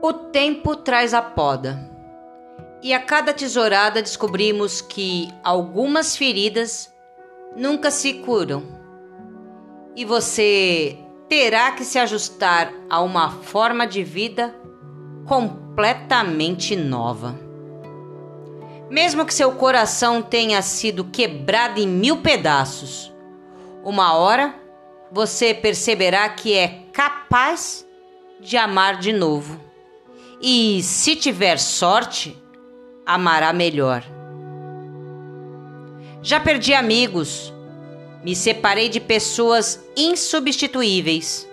O tempo traz a poda. E a cada tesourada descobrimos que algumas feridas nunca se curam. E você terá que se ajustar a uma forma de vida completamente nova. Mesmo que seu coração tenha sido quebrado em mil pedaços, uma hora você perceberá que é capaz de amar de novo. E se tiver sorte, amará melhor. Já perdi amigos, me separei de pessoas insubstituíveis,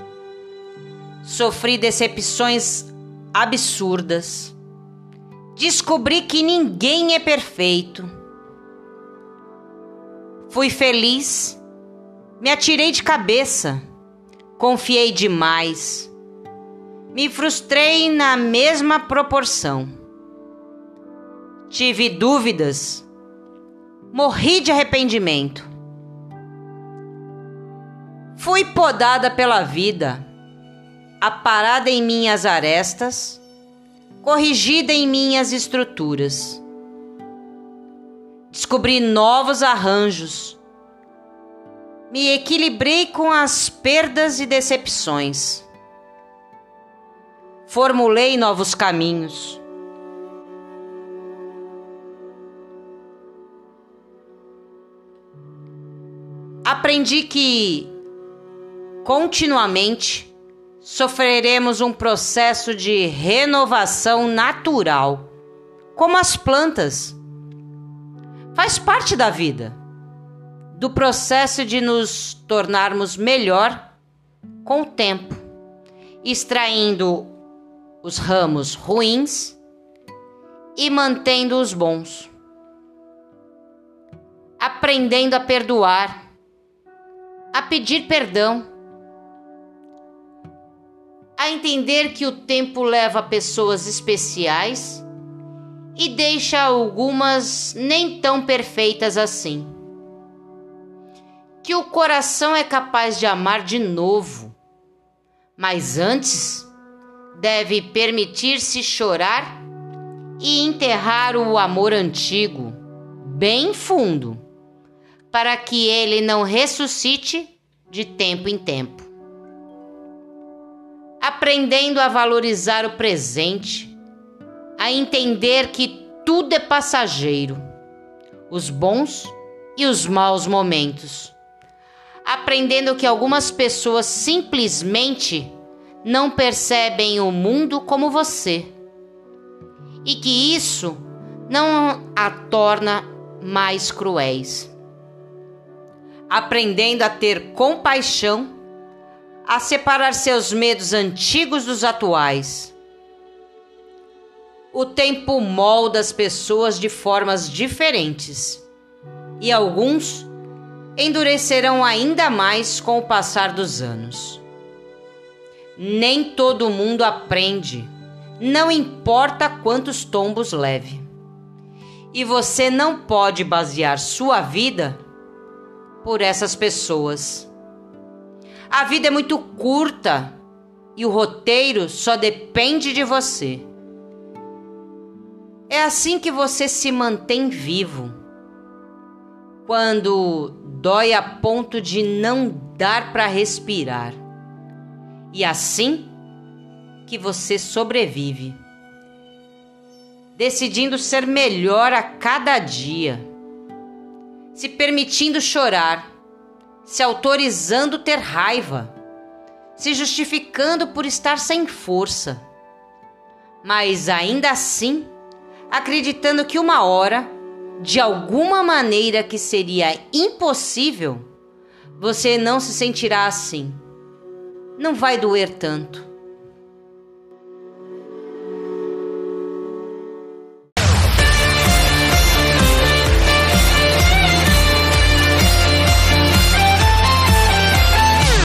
sofri decepções absurdas, descobri que ninguém é perfeito. Fui feliz, me atirei de cabeça, confiei demais me frustrei na mesma proporção. Tive dúvidas, morri de arrependimento. Fui podada pela vida, aparada em minhas arestas, corrigida em minhas estruturas. Descobri novos arranjos. Me equilibrei com as perdas e decepções formulei novos caminhos. Aprendi que continuamente sofreremos um processo de renovação natural, como as plantas. Faz parte da vida, do processo de nos tornarmos melhor com o tempo, extraindo os ramos ruins e mantendo os bons. Aprendendo a perdoar, a pedir perdão, a entender que o tempo leva pessoas especiais e deixa algumas nem tão perfeitas assim. Que o coração é capaz de amar de novo, mas antes deve permitir-se chorar e enterrar o amor antigo bem fundo, para que ele não ressuscite de tempo em tempo. Aprendendo a valorizar o presente, a entender que tudo é passageiro, os bons e os maus momentos. Aprendendo que algumas pessoas simplesmente não percebem o mundo como você e que isso não a torna mais cruéis. Aprendendo a ter compaixão, a separar seus medos antigos dos atuais. O tempo molda as pessoas de formas diferentes e alguns endurecerão ainda mais com o passar dos anos. Nem todo mundo aprende, não importa quantos tombos leve. E você não pode basear sua vida por essas pessoas. A vida é muito curta e o roteiro só depende de você. É assim que você se mantém vivo. Quando dói a ponto de não dar para respirar e assim que você sobrevive, decidindo ser melhor a cada dia, se permitindo chorar, se autorizando ter raiva, se justificando por estar sem força, mas ainda assim acreditando que uma hora, de alguma maneira que seria impossível, você não se sentirá assim não vai doer tanto.